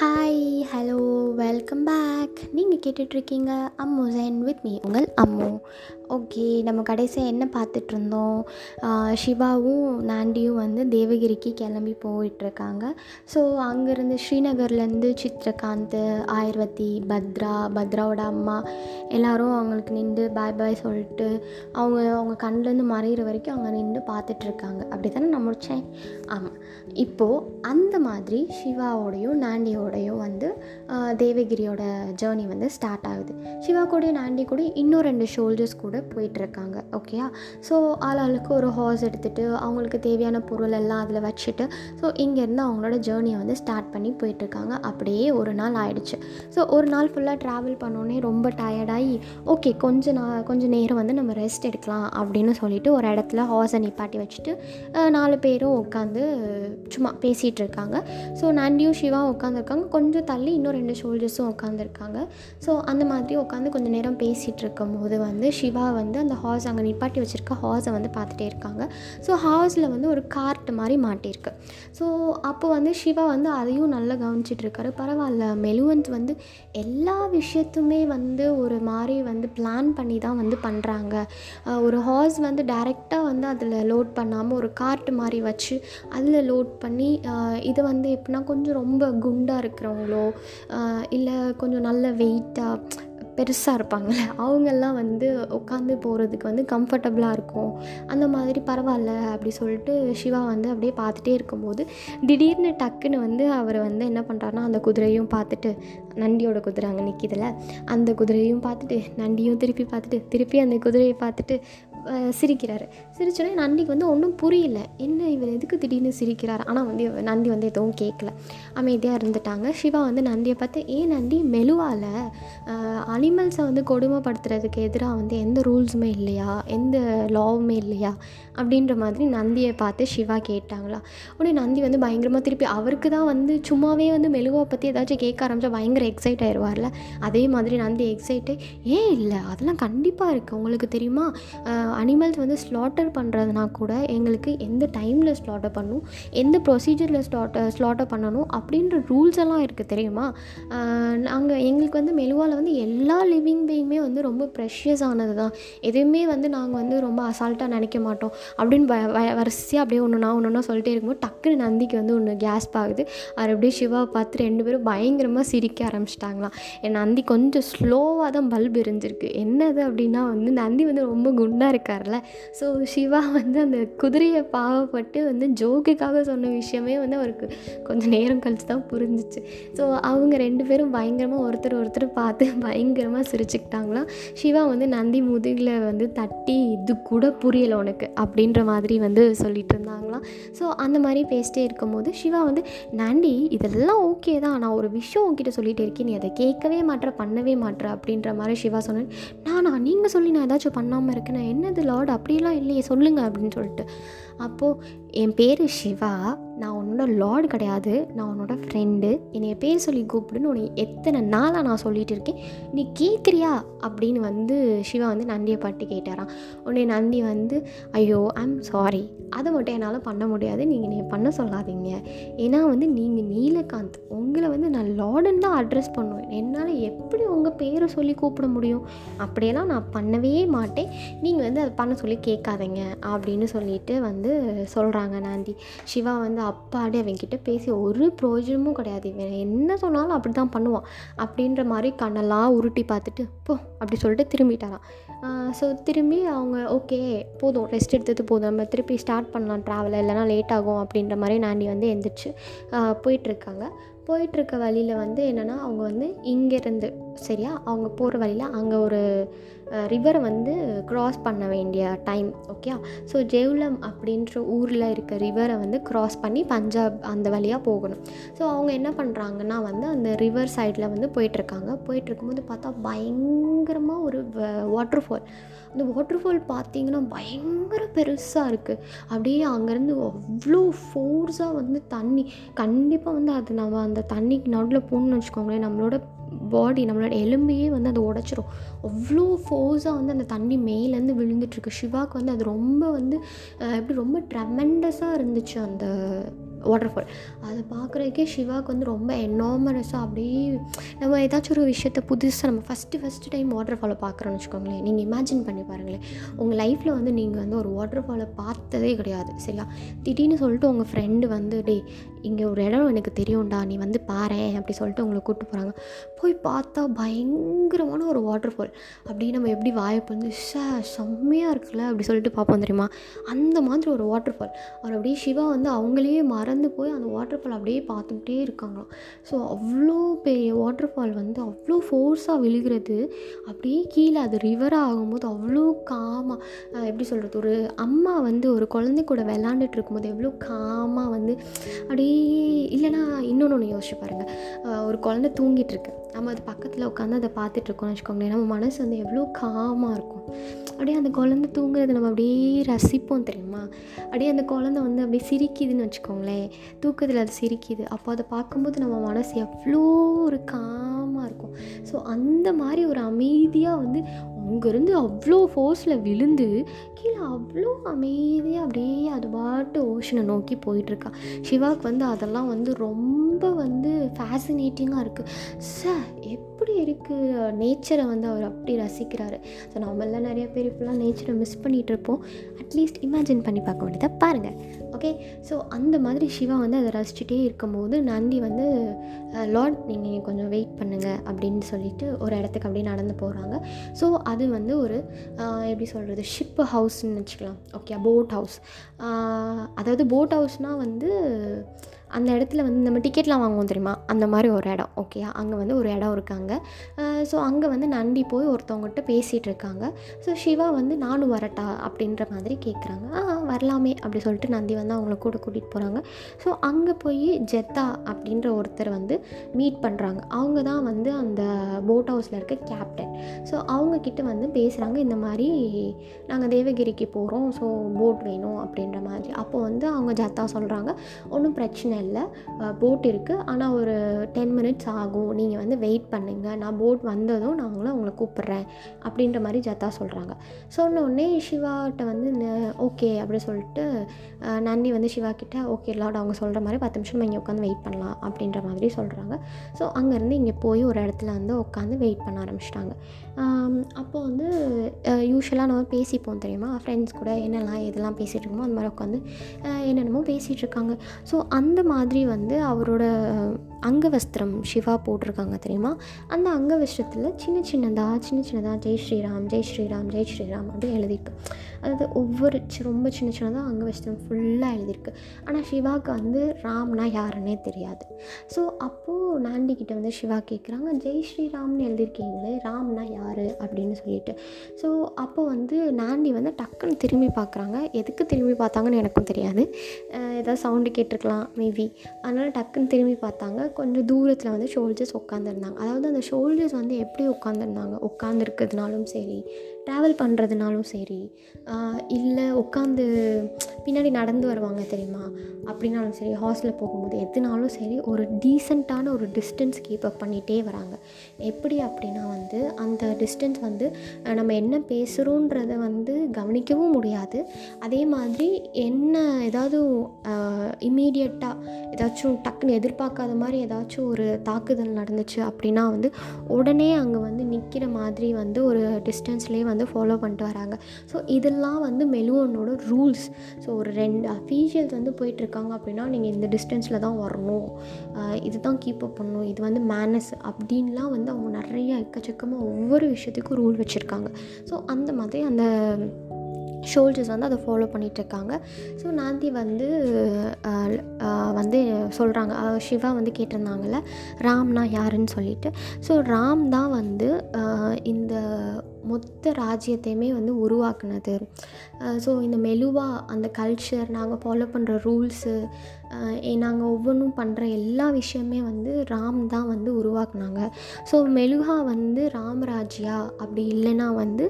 Hi hello welcome back நீங்கள் கேட்டுட்ருக்கீங்க Ammu gen with me உங்கள் அம்மு. ஓகே நம்ம கடைசியாக என்ன பார்த்துட்ருந்தோம்? ஷிவாவும் சிவாவும் நாண்டியும் வந்து தேவகிரிக்கு கிளம்பி போயிட்டுருக்காங்க ஸோ அங்கேருந்து ஸ்ரீநகர்லேருந்து சித்ரகாந்த் ஆயுர்வதி பத்ரா பத்ராவோட அம்மா எல்லோரும் அவங்களுக்கு நின்று பாய் பாய் சொல்லிட்டு அவங்க அவங்க கண்லேருந்து மறையிற வரைக்கும் அவங்க நின்று பார்த்துட்ருக்காங்க. அப்படி தானே நான் முடித்தேன் ஆமாம் இப்போது அந்த மாதிரி சிவாவோடையும் நாண்டியோடையும் வந்து தேவகிரியோட ஜேர்னி வந்து ஸ்டார்ட் ஆகுது. சிவா கூட நாண்டி கூட இன்னும் ரெண்டு ஷோல்டர்ஸ் கூட போயிட்டுருக்காங்க ஓகேயா ஸோ ஆளாளுக்கு ஒரு ஹார்ஸ் எடுத்துகிட்டு அவங்களுக்கு தேவையான பொருள் எல்லாம் அதில் வச்சுட்டு ஸோ இங்கேருந்து அவங்களோட ஜேர்னியை வந்து ஸ்டார்ட் பண்ணி போயிட்டுருக்காங்க. அப்படியே ஒரு நாள் ஆயிடுச்சு. ஸோ ஒரு நாள் ஃபுல்லாக ட்ராவல் பண்ணோன்னே ரொம்ப டயர்டாகி ஓகே கொஞ்ச நான் கொஞ்சம் நேரம் வந்து நம்ம ரெஸ்ட் எடுக்கலாம் அப்படின்னு சொல்லிட்டு ஒரு இடத்துல ஹார்ஸை நிப்பாட்டி வச்சுட்டு நாலு பேரும் உட்காந்து சும்மா பேசிகிட்டு இருக்காங்க ஸோ நண்டியும் சிவா உட்காந்துருக்காங்க. கொஞ்சம் தள்ளி இன்னும் ரெண்டு ஷோல்டர்ஸும் உட்காந்துருக்காங்க. ஸோ அந்த மாதிரி உட்காந்து கொஞ்சம் நேரம் பேசிகிட்டு இருக்கும்போது வந்து சிவா வந்து அந்த ஹார்ஸ் அங்கே நிப்பாட்டி வச்சுருக்க ஹார்ஸை வந்து பார்த்துட்டே இருக்காங்க. ஸோ ஹார்ஸில் வந்து ஒரு கார்ட் மாதிரி மாட்டியிருக்கு. ஸோ அப்போ வந்து சிவா வந்து அதையும் நல்லா கவனிச்சிட்ருக்காரு பரவாயில்ல மெலுவன்ஸ் வந்து எல்லா விஷயத்துமே வந்து ஒரு மாதிரி வந்து பிளான் பண்ணி தான் வந்து பண்ணுறாங்க ஒரு ஹார்ஸ் வந்து டைரெக்டாக வந்து அதில் லோட் பண்ணாமல் ஒரு கார்ட் மாதிரி வச்சு அதில் லோட் பண்ணி இதை இது வந்து எப்படின்னா கொஞ்சம் ரொம்ப குண்டாக இருக்கிறவங்களோ இல்லை கொஞ்சம் நல்ல வெயிட்டாக பெருசாக இருப்பாங்கள்ல அவங்கெல்லாம் வந்து உட்காந்து போகிறதுக்கு வந்து கம்ஃபர்டபுளாக இருக்கும். அந்த மாதிரி பரவாயில்ல அப்படி சொல்லிட்டு சிவா வந்து அப்படியே பார்த்துட்டே இருக்கும்போது திடீர்னு டக்குன்னு வந்து அவர் வந்து என்ன பண்ணுறாருனா அந்த குதிரையும் பார்த்துட்டு நண்டியோட குதிரை அங்கே நிற்கிதுல அந்த குதிரையும் பார்த்துட்டு நண்டியும் திருப்பி பார்த்துட்டு திருப்பி அந்த குதிரையை பார்த்துட்டு சிரிக்கிறாரு. சிரிச்சோடனே நந்திக்கு வந்து ஒன்றும் புரியல. என்ன இவர் எதுக்கு திடீர்னு சிரிக்கிறார்? ஆனால் வந்து நந்தி வந்து எதுவும் கேட்கல அமைதியாக இருந்துட்டாங்க. சிவா வந்து நந்தியை பார்த்து ஏன் நந்தி மெலுவால்? அனிமல்ஸை வந்து கொடுமைப்படுத்துறதுக்கு எதிராக வந்து எந்த ரூல்ஸுமே இல்லையா? எந்த லாவுமே இல்லையா? அப்படின்ற மாதிரி நந்தியை பார்த்து சிவா கேட்டாங்களா. உடனே நந்தி வந்து பயங்கரமாக திருப்பி அவருக்கு தான் வந்து சும்மாவே வந்து மெலுவா பற்றி ஏதாச்சும் கேட்க ஆரம்பித்தா பயங்கர எக்ஸைட் ஆயிடுவார்ல அதே மாதிரி நந்தி எக்ஸைட்டு ஏன் இல்லை அதெல்லாம் கண்டிப்பாக இருக்குது உங்களுக்கு தெரியுமா? அனிமல்ஸ் வந்து ஸ்லாட்டர் பண்ணுறதுனா கூட எங்களுக்கு எந்த டைமில் ஸ்லாட்டர் பண்ணணும் எந்த ப்ரொசீஜரில் ஸ்லாட்டர் ஸ்லாட்டர் பண்ணணும் அப்படின்ற ரூல்ஸ் எல்லாம் இருக்குது தெரியுமா? நாங்கள் எங்களுக்கு வந்து மெலுவாவில் வந்து எல்லா லிவிங் பேயுமே வந்து ரொம்ப ப்ரெஷியஸ் ஆனது தான் எதுவுமே வந்து நாங்கள் வந்து ரொம்ப அசால்ட்டாக நினைக்க மாட்டோம். அப்படின்னு வ வ வரிசையாக அப்படியே ஒன்று நான் ஒன்று ஒன்றா சொல்லிட்டே இருக்கும்போது டக்குன்னு நந்திக்கு வந்து ஒன்று கேஸ் ஆகுது. அவர் அப்படியே சிவாவை பார்த்து ரெண்டு பேரும் பயங்கரமாக சிரிக்க ஆரம்பிச்சிட்டாங்களாம். என் நந்தி கொஞ்சம் ஸ்லோவாக தான் பல்ப் எரிஞ்சிருக்கு. என்னது அப்படின்னா வந்து நந்தி வந்து ரொம்ப குண்டாக இருக்கார்ல ஸோ சிவா வந்து அந்த குதிரையை பாவப்பட்டு வந்து ஜோக்குக்காக சொன்ன விஷயமே வந்து அவருக்கு கொஞ்சம் நேரம் கழிச்சு தான் புரிஞ்சிச்சு. ஸோ அவங்க ரெண்டு பேரும் பயங்கரமாக ஒருத்தர் ஒருத்தர் பார்த்து பயங்கரமாக சிரிச்சுக்கிட்டாங்களாம் சிவா வந்து நந்தி முதுகில் வந்து தட்டி இது கூட புரியலை உனக்கு அப்படின்ற மாதிரி வந்து சொல்லிட்டு இருந்தாங்களாம் ஸோ அந்த மாதிரி பேசிட்டே இருக்கும்போது சிவா வந்து நந்தி இதெல்லாம் ஓகே தான். நான் ஒரு விஷயம் உங்ககிட்ட சொல்லிட்டு இருக்கேன். நீ அதை கேட்கவே மாட்ற பண்ணவே மாட்ற அப்படின்ற மாதிரி சிவா சொன்னேன் நானா? நீங்கள் சொல்லி நான் ஏதாச்சும் பண்ணாமல் இருக்கேன்? நான் என்னது லார்டு? அப்படிலாம் இல்லையே. சொல்லுங்கள் அப்படின்னு சொல்லிட்டு. அப்போது என் பேர் சிவா நான் உன்னோட லார்டு கிடையாது நான் உன்னோட ஃப்ரெண்டு என்னைய பேர் சொல்லி கூப்பிடுன்னு உன்னை எத்தனை நாளாக நான் சொல்லிட்டு இருக்கேன். நீ கேட்குறியா அப்படின்னு வந்து சிவா வந்து நந்தியை பாட்டு கேட்டாராம். உடனே நந்தி வந்து ஐயோ ஐம் சாரி அதை மட்டும் என்னால் பண்ண முடியாது. நீங்கள் நீ பண்ண சொல்லாதீங்க. ஏன்னா வந்து நீங்கள் நீலகாந்த். உங்களை வந்து நான் லார்டுன்னு தான் அட்ரஸ் பண்ணுவேன். என்னால் எப்படி உங்கள் பேரை சொல்லி கூப்பிட முடியும்? அப்படியெல்லாம் நான் பண்ணவே மாட்டேன். நீங்கள் வந்து அதை பண்ண சொல்லி கேட்காதீங்க. அப்படின்னு சொல்லிட்டு வந்து சொல்கிறாங்க நந்தி. சிவா வந்து அப்பாடி அவன்கிட்ட பேசி ஒரு பிரயோஜனமும் கிடையாது. இவன் என்ன சொன்னாலும் அப்படி தான் பண்ணுவான். அப்படின்ற மாதிரி கண்ணெல்லாம் உருட்டி பார்த்துட்டு போ அப்படி சொல்லிட்டு திரும்பிட்டாராம். ஸோ திரும்பி அவங்க ஓகே போதும் ரெஸ்ட் எடுத்தது போதும். நம்ம திருப்பி ஸ்டார்ட் பண்ணலாம் ட்ராவலை இல்லைனா லேட் ஆகும். அப்படின்ற மாதிரி நாண்டி வந்து எந்திரிச்சு போயிட்டுருக்காங்க போயிட்டுருக்க வழியில் வந்து என்னென்னா அவங்க வந்து இங்கேருந்து சரியா? அவங்க போகிற வழியில் அங்கே ஒரு ரிவரை வந்து க்ராஸ் பண்ண வேண்டிய டைம் ஓகே ஸோ ஜெவ்லம் அப்படின்ற ஊரில் இருக்க ரிவரை வந்து க்ராஸ் பண்ணி பஞ்சாப் அந்த வழியாக போகணும். ஸோ அவங்க என்ன பண்ணுறாங்கன்னா வந்து அந்த ரிவர் சைடில் வந்து போயிட்டுருக்காங்க. போயிட்டுருக்கும்போது பார்த்தா பயங்கரமாக ஒரு வாட்டர் ஃபால் அந்த வாட்டர் ஃபால் பார்த்தீங்கன்னா பயங்கர பெருசாக இருக்குது அப்படியே அங்கேருந்து அவ்வளோ ஃபோர்ஸாக வந்து தண்ணி கண்டிப்பாக வந்து அது நம்ம அந்த அந்த தண்ணிக்கு நடுவில் போகணும்னு வச்சுக்கோங்களேன் நம்மளோட பாடி நம்மளோட எலும்பையே வந்து அது உடச்சிரும். அவ்வளோ ஃபோர்ஸாக வந்து அந்த தண்ணி மேலேருந்து விழுந்துட்டுருக்கு சிவாக்கு வந்து அது ரொம்ப வந்து எப்படி ரொம்ப ட்ரெமெண்டஸாக இருந்துச்சு அந்த வாட்டர் ஃபால் அதை பார்க்குறதுக்கே சிவாவுக்கு வந்து ரொம்ப எனாமரஸாக அப்படியே நம்ம ஏதாச்சும் ஒரு விஷயத்த புதுசாக நம்ம ஃபஸ்ட்டு ஃபஸ்ட்டு டைம் வாட்டர் ஃபாலை பார்க்குறோன்னு வச்சுக்கோங்களேன். நீங்கள் இமேஜின் பண்ணி பாருங்களேன். உங்கள் லைஃப்பில் வந்து நீங்கள் வந்து ஒரு வாட்டர் ஃபாலை பார்த்ததே கிடையாது. சரியா? திடீர்னு சொல்லிட்டு உங்கள் ஃப்ரெண்டு வந்து டே இங்கே ஒரு இடம் எனக்கு தெரியும்டா நீ வந்து பாரேன் அப்படி சொல்லிட்டு உங்களை கூப்பிட்டு போகிறாங்க போய் பார்த்தா பயங்கரமான ஒரு வாட்டர் ஃபால் அப்படியே நம்ம எப்படி வாய்ப்பு வந்து சே செம்மையாக இருக்குல்ல அப்படி சொல்லிட்டு பார்ப்போம் தெரியுமா? அந்த மாதிரி ஒரு வாட்டர் ஃபால் அவர் அப்படியே சிவா வந்து அவங்களே மறந்து போய் அந்த வாட்டர் ஃபால் அப்படியே பார்த்துக்கிட்டே இருக்காங்களாம். ஸோ அவ்வளோ பெரிய வாட்டர் ஃபால் வந்து அவ்வளோ ஃபோர்ஸாக விழுகிறது. அப்படியே கீழே அது ரிவராக ஆகும்போது அவ்வளோ காமாக எப்படி சொல்கிறது ஒரு அம்மா வந்து ஒரு குழந்தை கூட விளாண்டுட்டு இருக்கும்போது எவ்வளோ காமாக வந்து அப்படியே இல்லைனா இன்னொன்று ஒன்று யோசிச்சு பாருங்கள் ஒரு குழந்தை தூங்கிட்டு இருக்கு. நம்ம அது பக்கத்தில் உட்காந்து அதை பார்த்துட்டு இருக்கோம்னு வச்சுக்கோங்களேன். நம்ம மனசு வந்து எவ்வளோ காமாக இருக்கும். அப்படியே அந்த குழந்தை தூங்குறத நம்ம அப்படியே ரசிப்போம் தெரியுமா? அப்படியே அந்த குழந்தை வந்து அப்படியே சிரிக்குதுன்னு வச்சுக்கோங்களேன். தூக்கத்தில் அது சிரிக்குது. அப்போ அதை பார்க்கும்போது நம்ம மனசு எவ்வளோ ஒரு காமாக இருக்கும். ஸோ அந்த மாதிரி ஒரு அமைதியாக வந்து அங்கேருந்து அவ்வளோ ஃபோர்ஸில் விழுந்து கீழே அவ்வளோ அமைதியாக அப்படியே அது பாட்டு ஓஷனை நோக்கி போயிட்டுருக்கா. சிவாவுக்கு வந்து அதெல்லாம் வந்து ரொம்ப வந்து ஃபேசினேட்டிங்காக இருக்குது சார் எப்படி இருக்குது நேச்சரை வந்து அவர் அப்படி ரசிக்கிறாரு. ஸோ நம்மளாம் நிறைய பேர் இப்படிலாம் நேச்சரை மிஸ் பண்ணிகிட்டு இருப்போம் அட்லீஸ்ட் இமேஜின் பண்ணி பார்க்க வேண்டியதை பாருங்கள் ஓகே? ஸோ அந்த மாதிரி சிவா வந்து அதை ரசிச்சுட்டே இருக்கும்போது நந்தி வந்து லார்ட் நீங்கள் கொஞ்சம் வெயிட் பண்ணுங்கள் அப்படின்னு சொல்லிட்டு ஒரு இடத்துக்கு அப்படியே நடந்து போகிறாங்க ஸோ அது வந்து ஒரு எப்படி சொல்கிறது ஷிப் ஹவுஸ்ன்னு வச்சுக்கலாம். ஓகே போட் ஹவுஸ் அதாவது போட் ஹவுஸ்னால் வந்து அந்த இடத்துல வந்து நம்ம டிக்கெட்லாம் வாங்குவோம் தெரியுமா? அந்த மாதிரி ஒரு இடம். ஓகே அங்கே வந்து ஒரு இடம் இருக்காங்க. ஸோ அங்கே வந்து நந்தி போய் ஒருத்தவங்ககிட்ட பேசிகிட்டு இருக்காங்க ஸோ சிவா வந்து நானும் வரட்டா அப்படின்ற மாதிரி கேட்குறாங்க ஆ வரலாமே அப்படி சொல்லிட்டு நந்தி வந்து அவங்கள கூட கூட்டிகிட்டு போகிறாங்க ஸோ அங்கே போய் ஜெத்தா அப்படின்ற ஒருத்தர் வந்து மீட் பண்ணுறாங்க அவங்க தான் வந்து அந்த போட் ஹவுஸில் இருக்க கேப்டன் ஸோ அவங்கக்கிட்ட வந்து பேசுகிறாங்க இந்த மாதிரி நாங்கள் தேவகிரிக்கு போகிறோம் ஸோ போட் வேணும் அப்படின்ற மாதிரி. அப்போ வந்து அவங்க ஜத்தா சொல்கிறாங்க ஒன்றும் பிரச்சனை இல்லை. போட் இருக்குது ஆனால் ஒரு டென் மினிட்ஸ் ஆகும். நீங்கள் வந்து வெயிட் பண்ணுங்கள் நான் போட் வந்ததும் நாங்களும் அவங்கள கூப்பிட்றேன் அப்படின்ற மாதிரி ஜத்தா சொல்கிறாங்க சொன்னோடனே சிவாட்ட வந்து ஓகே அப்படி சொல்லிட்டு நன்னி நந்தி வந்து சிவா கிட்ட ஓகே லாட் அவங்க சொல்கிற மாதிரி பத்து நிமிஷம் இங்கே உட்காந்து வெயிட் பண்ணலாம் அப்படின்ற மாதிரி சொல்கிறாங்க ஸோ அங்கேருந்து இங்கே போய் ஒரு இடத்துல வந்து உட்காந்து வெயிட் பண்ண ஆரம்பிச்சிட்டாங்க. அப்போது வந்து யூஸ்வலாக நம்ம பேசிப்போம் தெரியுமா? ஃப்ரெண்ட்ஸ் கூட என்னெல்லாம் எதெல்லாம் பேசிகிட்டு இருக்கோமோ அந்த மாதிரி உட்காந்து என்னென்னமோ பேசிகிட்டு இருக்காங்க. ஸோ அந்த மாதிரி வந்து அவரோட அங்கவஸ்திரம் சிவா போட்டிருக்காங்க தெரியுமா? அந்த அங்கவஸ்திரத்தில் சின்ன சின்னதாக சின்ன சின்னதாக ஜெய் ஸ்ரீராம் ஜெய் ஸ்ரீராம் ஜெய் ஸ்ரீராம் அப்படின்னு எழுதியிருக்கு. அதாவது ஒவ்வொரு ரொம்ப சின்ன சின்னதாக அங்கவஸ்திரம் ஃபுல்லாக எழுதியிருக்கு. ஆனால் சிவாவுக்கு வந்து ராம்னா யாருன்னே தெரியாது. ஸோ அப்போது நாண்டி கிட்ட வந்து சிவா கேட்குறாங்க ஜெய் ஸ்ரீராம்னு எழுதியிருக்கீங்களே ராம்னா யார்? அப்படின்னு சொல்லிட்டு. ஸோ அப்போ வந்து நாண்டி வந்து டக்குன்னு திரும்பி பார்க்குறாங்க எதுக்கு திரும்பி பார்த்தாங்கன்னு எனக்கும் தெரியாது. ஏதாவது சவுண்டு கேட்டிருக்கலாம் மேபி அதனால் டக்குன்னு திரும்பி பார்த்தாங்க. கொஞ்சம் தூரத்தில் வந்து ஷோல்ஜர்ஸ் உட்காந்துருந்தாங்க அதாவது அந்த ஷோல்ஜர்ஸ் வந்து எப்படி உட்காந்துருந்தாங்க உட்காந்துருக்கிறதுனாலும் சரி ட்ராவல் பண்ணுறதுனாலும் சரி இல்லை உட்காந்து பின்னாடி நடந்து வருவாங்க தெரியுமா? அப்படின்னாலும் சரி ஹாஸ்டலில் போகும்போது எதுனாலும் சரி ஒரு டீசெண்டான ஒரு டிஸ்டன்ஸ் கீப் அப் பண்ணிகிட்டே வராங்க. எப்படி அப்படின்னா வந்து அந்த டிஸ்டன்ஸ் வந்து நம்ம என்ன பேசுகிறோன்றத வந்து கவனிக்கவும் முடியாது. அதே மாதிரி என்ன ஏதாவது இம்மீடியட்டாக ஏதாச்சும் டக்குன்னு எதிர்பார்க்காத மாதிரி ஏதாச்சும் ஒரு தாக்குதல் நடந்துச்சு அப்படின்னா வந்து உடனே அங்கே வந்து நிற்கிற மாதிரி வந்து ஒரு டிஸ்டன்ஸ்லேயே வந்து ஃபாலோ பண்ணிட்டு வராங்க. ஸோ இதெல்லாம் வந்து மெலுவனோட ரூல்ஸ் ஸோ ஒரு ரெண்டு அஃபீஷியல்ஸ் வந்து போயிட்டுருக்காங்க அப்படின்னா நீங்கள் இந்த டிஸ்டன்ஸில் தான் வரணும். இதுதான் இது தான் கீப் அப் பண்ணணும். இது வந்து மேனஸ் அப்படின்லாம் வந்து அவங்க நிறைய எக்கச்சக்கமாக ஒவ்வொரு விஷயத்துக்கும் ரூல் வச்சுருக்காங்க. ஸோ அந்த மாதிரி அந்த ஷோல்ஜர்ஸ் வந்து அதை ஃபாலோ பண்ணிகிட்ருக்காங்க ஸோ நாந்தி வந்து வந்து சொல்கிறாங்க சிவா வந்து கேட்டிருந்தாங்கல்ல ராம்னா யாருன்னு சொல்லிட்டு. ஸோ ராம் தான் வந்து இந்த மொத்த ராஜ்யத்தையுமே வந்து உருவாக்குனது. ஸோ இந்த மெலுவாக அந்த கல்ச்சர் நாங்கள் ஃபாலோ பண்ணுற ரூல்ஸு நாங்கள் ஒவ்வொன்றும் பண்ணுற எல்லா விஷயமே வந்து ராம் தான் வந்து உருவாக்குனாங்க. ஸோ மெலுகா வந்து ராமராஜ்யா அப்படி இல்லைன்னா வந்து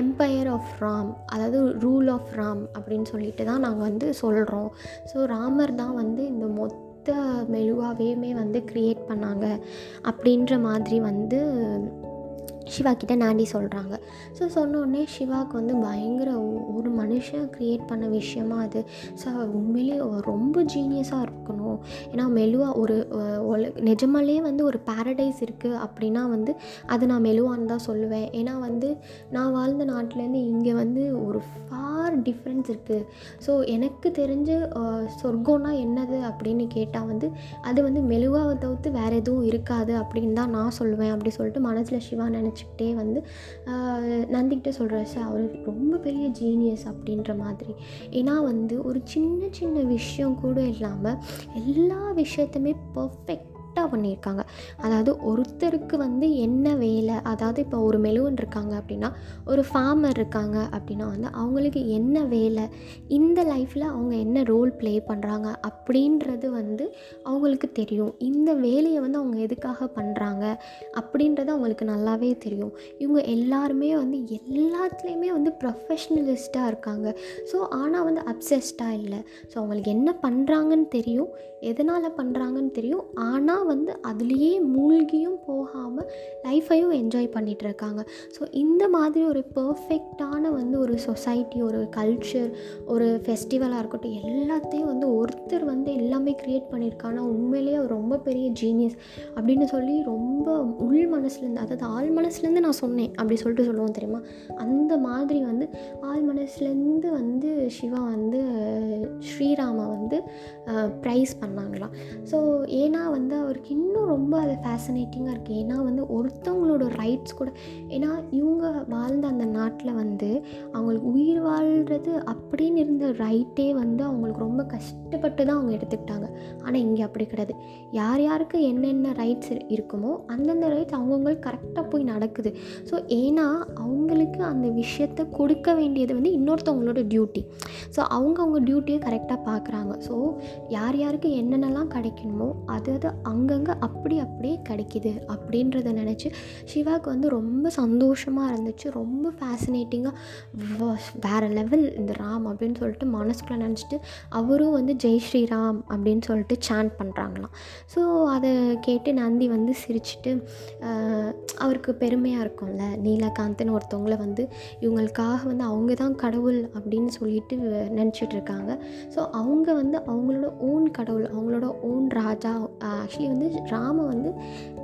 எம்பையர் ஆஃப் ராம் அதாவது ரூல் ஆஃப் ராம் அப்படின்னு சொல்லிட்டு தான் நாங்கள் வந்து சொல்கிறோம் ஸோ ராமர் தான் வந்து இந்த மொத்த மெலுவாவையுமே வந்து க்ரியேட் பண்ணாங்க. அப்படின்ற மாதிரி வந்து சிவா கிட்ட நாண்டி சொல்கிறாங்க ஸோ சொன்னோடனே சிவாவுக்கு வந்து பயங்கர ஒ- ஒரு மனுஷன் க்ரியேட் பண்ண விஷயமா அது. ஸோ உண்மையிலேயே ரொம்ப ஜீனியஸாக இருக்கணும். ஏன்னா மெலுவாக ஒரு நிஜமாலே வந்து ஒரு பேரடைஸ் இருக்குது அப்படின்னா வந்து அது நான் மெலுவான்னு தான் சொல்லுவேன். ஏன்னா வந்து நான் வாழ்ந்த நாட்டிலேருந்து இங்கே வந்து ஒரு ஃபார் டிஃப்ரென்ஸ் இருக்குது ஸோ எனக்கு தெரிஞ்ச சொர்க்கம்னா என்னது அப்படின்னு கேட்டால் வந்து அது வந்து மெலுவாவை தவிர்த்து வேறு எதுவும் இருக்காது அப்படின்னு தான் நான் சொல்லுவேன். அப்படி சொல்லிட்டு மனசில் சிவா வச்சுக்கிட்டே வந்து நந்திக்கிட்ட சொல்கிறார் சார் அவர் ரொம்ப பெரிய ஜீனியஸ் அப்படின்ற மாதிரி. ஏன்னா வந்து ஒரு சின்ன சின்ன விஷயம் கூட இல்லாமல் எல்லா விஷயத்தையுமே பர்ஃபெக்ட் கரெக்டாக பண்ணியிருக்காங்க. அதாவது ஒருத்தருக்கு வந்து என்ன வேலை அதாவது இப்போ ஒரு மெலுவன் இருக்காங்க அப்படின்னா ஒரு ஃபார்மர் இருக்காங்க அப்படின்னா வந்து அவங்களுக்கு என்ன வேலை இந்த லைஃப்பில் அவங்க என்ன ரோல் ப்ளே பண்ணுறாங்க அப்படின்றது வந்து அவங்களுக்கு தெரியும். இந்த வேலையை வந்து அவங்க எதுக்காக பண்ணுறாங்க அப்படின்றது அவங்களுக்கு நல்லாவே தெரியும். இவங்க எல்லாருமே வந்து எல்லாத்துலேயுமே வந்து ப்ரொஃபஷ்னலிஸ்ட்டாக இருக்காங்க. ஸோ ஆனால் வந்து அப்சஸ்டாக இல்லை. ஸோ அவங்களுக்கு என்ன பண்ணுறாங்கன்னு தெரியும் எதனால் பண்ணுறாங்கன்னு தெரியும். ஆனால் வந்து அதுலேயே மூழ்கியும் போகாமல் லைஃப்பையும் என்ஜாய் பண்ணிகிட்டு இருக்காங்க ஸோ இந்த மாதிரி ஒரு பர்ஃபெக்டான வந்து ஒரு சொசைட்டி ஒரு கல்ச்சர் ஒரு ஃபெஸ்டிவலாக இருக்கட்டும் எல்லாத்தையும் வந்து ஒருத்தர் வந்து எல்லாமே க்ரியேட் பண்ணியிருக்கானா? உண்மையிலேயே அவர் ரொம்ப பெரிய ஜீனியஸ் அப்படின்னு சொல்லி ரொம்ப உள் மனசுலேருந்து அதாவது ஆள் மனசுலேருந்து நான் சொன்னேன். அப்படி சொல்லிட்டு சொல்லுவோம் தெரியுமா? அந்த மாதிரி வந்து ஆள் மனசுலேருந்து வந்து சிவா வந்து ஸ்ரீராமா வந்து ப்ரைஸ் பண்ணாங்களாம். ஸோ ஏன்னா வந்து அவருக்கு இன்னும் ரொம்ப அது ஃபேசினேட்டிங்காக இருக்குது ஏன்னா வந்து ஒருத்தவங்களோட ரைட்ஸ் கூட ஏன்னா இவங்க வாழ்ந்த அந்த நாட்டில் வந்து அவங்களுக்கு உயிர் வாழ்கிறது அப்படின்னு இருந்த ரைட்டே வந்து அவங்களுக்கு ரொம்ப கஷ்டப்பட்டு தான் அவங்க எடுத்துக்கிட்டாங்க. ஆனால் இங்கே அப்படி கிடையாது. யார் யாருக்கு என்னென்ன ரைட்ஸ் இருக்குமோ அந்தந்த ரைட்ஸ் அவங்கவுங்களுக்கு கரெக்டாக போய் நடக்குது. ஸோ ஏன்னா அவங்களுக்கு அந்த விஷயத்தை கொடுக்க வேண்டியது வந்து இன்னொருத்தவங்களோட டியூட்டி ஸோ அவங்க அவங்க டியூட்டியை கரெக்டாக பார்க்குறாங்க ஸோ யார் யாருக்கு என்னென்னலாம் கிடைக்கணுமோ அது அது அங்கங்கே அப்படி அப்படியே கிடைக்கிது அப்படின்றத நினச்சி சிவாவுக்கு வந்து ரொம்ப சந்தோஷமாக இருந்துச்சு. ரொம்ப ஃபேசினேட்டிங்காக வேறு லெவல் இந்த ராம் அப்படின்னு சொல்லிட்டு மனசுக்குள்ளே நினச்சிட்டு அவரும் வந்து ஜெய் ஸ்ரீராம் அப்படின்னு சொல்லிட்டு சாண்ட் பண்ணுறாங்களாம் ஸோ அதை கேட்டு நந்தி வந்து சிரிச்சிட்டு அவருக்கு பெருமையாக இருக்கும்ல. நீலகாந்த்னு ஒருத்தவங்கள வந்து இவங்களுக்காக வந்து அவங்க தான் கடவுள் அப்படின்னு சொல்லிட்டு நினச்சிட்டு இருக்காங்க. ஸோ அவங்க வந்து அவங்களோட ஓன் கடவுள் அவங்களோட ஓன் ராஜா ஆக்சுவலி வந்து ராம வந்து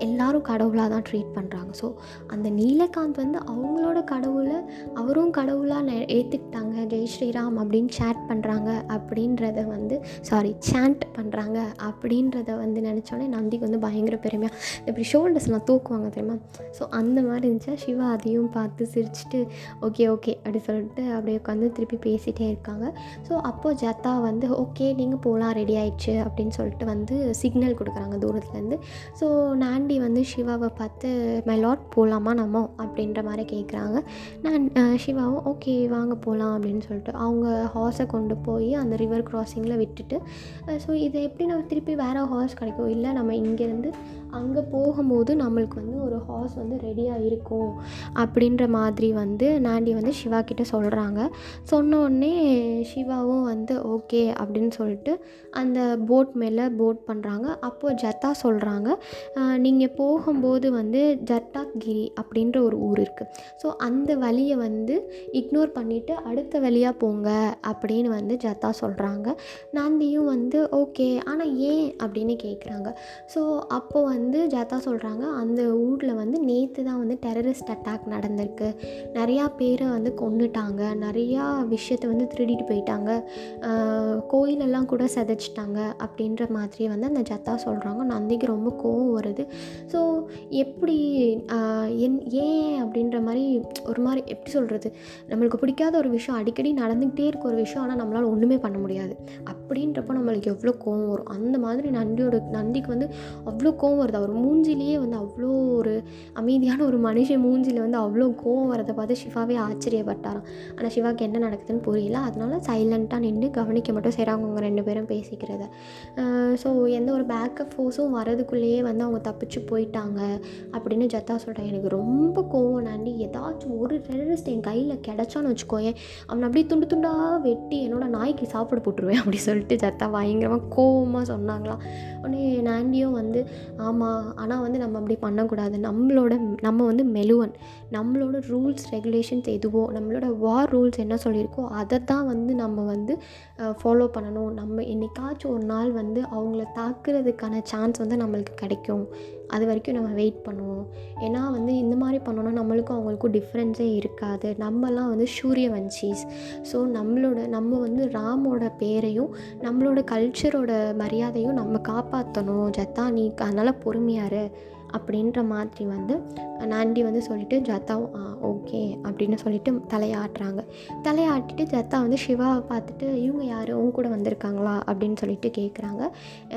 எல்லாரும் கடவுளாக தான் ட்ரீட் பண்ணுறாங்க ஸோ அந்த நீலகாந்த் வந்து அவங்களோட கடவுளை அவரும் கடவுளாக நெ- ஏற்றுக்கிட்டாங்க ஜெய் ஸ்ரீராம் அப்படின்னு சேட் பண்ணுறாங்க அப்படின்றத வந்து சாரி சேண்ட் பண்ணுறாங்க அப்படின்றத வந்து நினச்சோன்னே நந்திக்கு வந்து பயங்கர பெருமையாக இப்படி ஷோல்டர்ஸ்லாம் தூக்குவாங்க தெரியுமா? ஸோ அந்த மாதிரி இருந்துச்சா? சிவா அதையும் பார்த்து சிரிச்சிட்டு ஓகே ஓகே அப்படி சொல்லிட்டு அப்படியே உட்காந்து திருப்பி பேசிகிட்டே இருக்காங்க. ஸோ அப்போது ஜத்தா வந்து ஓகே நீங்கள் போகலாம் ரெடி ஆயிடுச்சு அப்படின்னு சொல்லிட்டு வந்து சிக்னல் கொடுக்குறாங்க தூரத்துலேருந்து. ஸோ நாண்டி வந்து சிவாவை பார்த்து மை லாட் போகலாமா நம்ம? அப்படின்ற மாதிரி கேட்குறாங்க நான் சிவாவும் ஓகே வாங்க போகலாம் அப்படின்னு சொல்லிட்டு அவங்க ஹார்ஸை கொண்டு போய் அந்த ரிவர் கிராசிங்கில் விட்டுட்டு ஸோ இதை எப்படி நம்ம திருப்பி வேறு ஹார்ஸ் கிடைக்கும் இல்லை நம்ம இங்கேருந்து அங்கே போகும்போது நம்மளுக்கு வந்து ஒரு ஹார்ஸ் வந்து ரெடியாக இருக்கும் அப்படின்ற மாதிரி வந்து நாண்டி வந்து சிவா கிட்டே சொல்கிறாங்க சொன்ன உடனே சிவாவும் வந்து ஓகே அப்படின்னு சொல்லிட்டு அந்த போட் மேலே போட் பண்ணுறாங்க அப்போது ஜத்தா சொல்கிறாங்க நீங்கள் போகும்போது வந்து ஜட்டாகிரி அப்படின்ற ஒரு ஊர் இருக்குது ஸோ அந்த வழியை வந்து இக்னோர் பண்ணிவிட்டு அடுத்த வழியாக போங்க அப்படின்னு வந்து ஜத்தா சொல்கிறாங்க நாந்தியும் வந்து ஓ ஓகே ஆனால் ஏன் அப்படின்னு கேட்குறாங்க ஸோ அப்போது வந்து ஜாத்தா சொல்கிறாங்க அந்த ஊரில் வந்து நேற்று தான் வந்து டெரரிஸ்ட் அட்டாக் நடந்திருக்கு. நிறையா பேரை வந்து கொண்டுட்டாங்க நிறையா விஷயத்தை வந்து திருடிட்டு போயிட்டாங்க. கோயிலெல்லாம் கூட சிதைச்சிட்டாங்க அப்படின்ற மாதிரி வந்து அந்த ஜத்தா சொல்கிறாங்க நந்திக்கு ரொம்ப கோவம் வருது. ஸோ எப்படி என் ஏன் அப்படின்ற மாதிரி ஒரு மாதிரி எப்படி சொல்கிறது நம்மளுக்கு பிடிக்காத ஒரு விஷயம் அடிக்கடி நடந்துக்கிட்டே இருக்க ஒரு விஷயம் ஆனால் நம்மளால் ஒன்றுமே பண்ண முடியாது. அப்படின்றப்போ நம்மளுக்கு எவ்வளோ கோவம் வரும். அந்த மாதிரி நந்தியோட நந்திக்கு வந்து அவ்வளோ கோவம் வருது. அவர் மூஞ்சிலேயே வந்து அவ்வளோ ஒரு அமைதியான ஒரு மனுஷன் மூஞ்சியில் வந்து அவ்வளோ கோவம் வரதை பார்த்து சிவாவே ஆச்சரியப்பட்டாராம். ஆனால் சிவாவுக்கு என்ன நடக்குதுன்னு புரியல. அதனால சைலண்ட்டாக நின்று கவனிக்க மட்டும் செய்கிறாங்க அவங்க ரெண்டு பேரும் பேசிக்கிறத. ஸோ எந்த ஒரு பேக்கப் ஃபோர்ஸும் வரதுக்குள்ளேயே வந்து அவங்க தப்பிச்சு போயிட்டாங்க அப்படின்னு ஜத்தா சொல்கிறேன் எனக்கு ரொம்ப கோவம் நாண்டி ஏதாச்சும் ஒரு டெரரிஸ்ட் என் கையில் கிடச்சான்னு வச்சுக்கோயேன். அவனை அப்படியே துண்டு துண்டாக வெட்டி என்னோடய நாய்க்கு சாப்பிட போட்டுருவேன் அப்படி சொல்லிட்டு ஜத்தா பயங்கரமாக கோவமாக சொன்னாங்களாம். உடனே நாண்டியும் வந்து ஆமாம் ஆனால் வந்து நம்ம அப்படி பண்ணக்கூடாது. நம்மளோட நம்ம வந்து மெலுவன். நம்மளோட ரூல்ஸ் ரெகுலேஷன்ஸ் எதுவோ நம்மளோட வார் ரூல்ஸ் என்ன சொல்லியிருக்கோ அதை தான் வந்து நம்ம வந்து ஃபாலோ பண்ணணும். நம்ம என்றைக்காச்சும் ஒரு நாள் வந்து அவங்கள தாக்குறதுக்கான சான்ஸ் வந்து நம்மளுக்கு கிடைக்கும். அது வரைக்கும் நம்ம வெயிட் பண்ணுவோம். ஏன்னா வந்து இந்த மாதிரி பண்ணோன்னா நம்மளுக்கும் அவங்களுக்கும் டிஃப்ரென்ஸே இருக்காது. நம்மலாம் வந்து சூரிய வஞ்சிஸ் ஸோ நம்மளோட நம்ம வந்து ராமோட பேரையும் நம்மளோட கல்ச்சரோட மரியாதையும் நம்ம காப்பாற்றணும் ஜத்தா நீ அதனால் பொறுமையாரு அப்படின்ற மாதிரி வந்து நாண்டி வந்து சொல்லிவிட்டு ஜத்தாவும் ஆ ஓகே அப்படின்னு சொல்லிட்டு தலையாட்டுறாங்க. தலையாட்டிட்டு ஜத்தா வந்து சிவாவை பார்த்துட்டு இவங்க யார்? உன் கூட வந்திருக்காங்களா? அப்படின்னு சொல்லிட்டு கேட்குறாங்க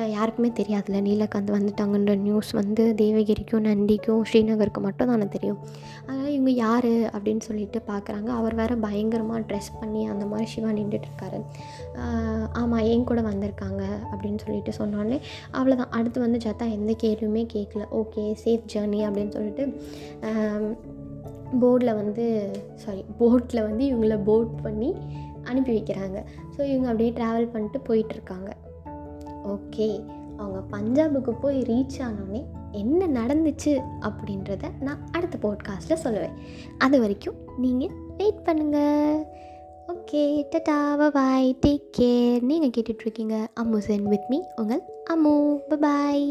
யாருக்குமே தெரியாதுல்ல. நீலகாந்த் வந்துட்டாங்கன்ற நியூஸ் வந்து தேவகிரிக்கும் நந்திக்கும் ஸ்ரீநகருக்கு மட்டும் தானே தெரியும். அதனால் இவங்க யார்? அப்படின்னு சொல்லிட்டு பார்க்குறாங்க அவர் வேறு பயங்கரமாக ட்ரெஸ் பண்ணி அந்த மாதிரி சிவா நின்றுட்டுருக்காரு ஆமாம் என் கூட வந்திருக்காங்க அப்படின்னு சொல்லிட்டு சொன்னோடனே அவ்வளோதான் அடுத்து வந்து ஜத்தா எந்த கேள்வியுமே கேட்கல ஓகே சேஃப் ஜேர்னி அப்படின்னு சொல்லிட்டு போர்டில் வந்து சாரி போட்டில் வந்து இவங்கள போட் பண்ணி அனுப்பி வைக்கிறாங்க. ஸோ இவங்க அப்படியே ட்ராவல் பண்ணிட்டு போயிட்டுருக்காங்க. ஓகே அவங்க பஞ்சாபுக்கு போய் ரீச் ஆனோடனே என்ன நடந்துச்சு அப்படின்றத நான் அடுத்த போட்காஸ்ட்டில் சொல்லுவேன். அது வரைக்கும் நீங்கள் வெயிட் பண்ணுங்கள் okay tata bye take care நீங்கள் கேட்டுட்ருக்கீங்க அம்மு சென் வித் மீ உங்கள் அம்மு பாய்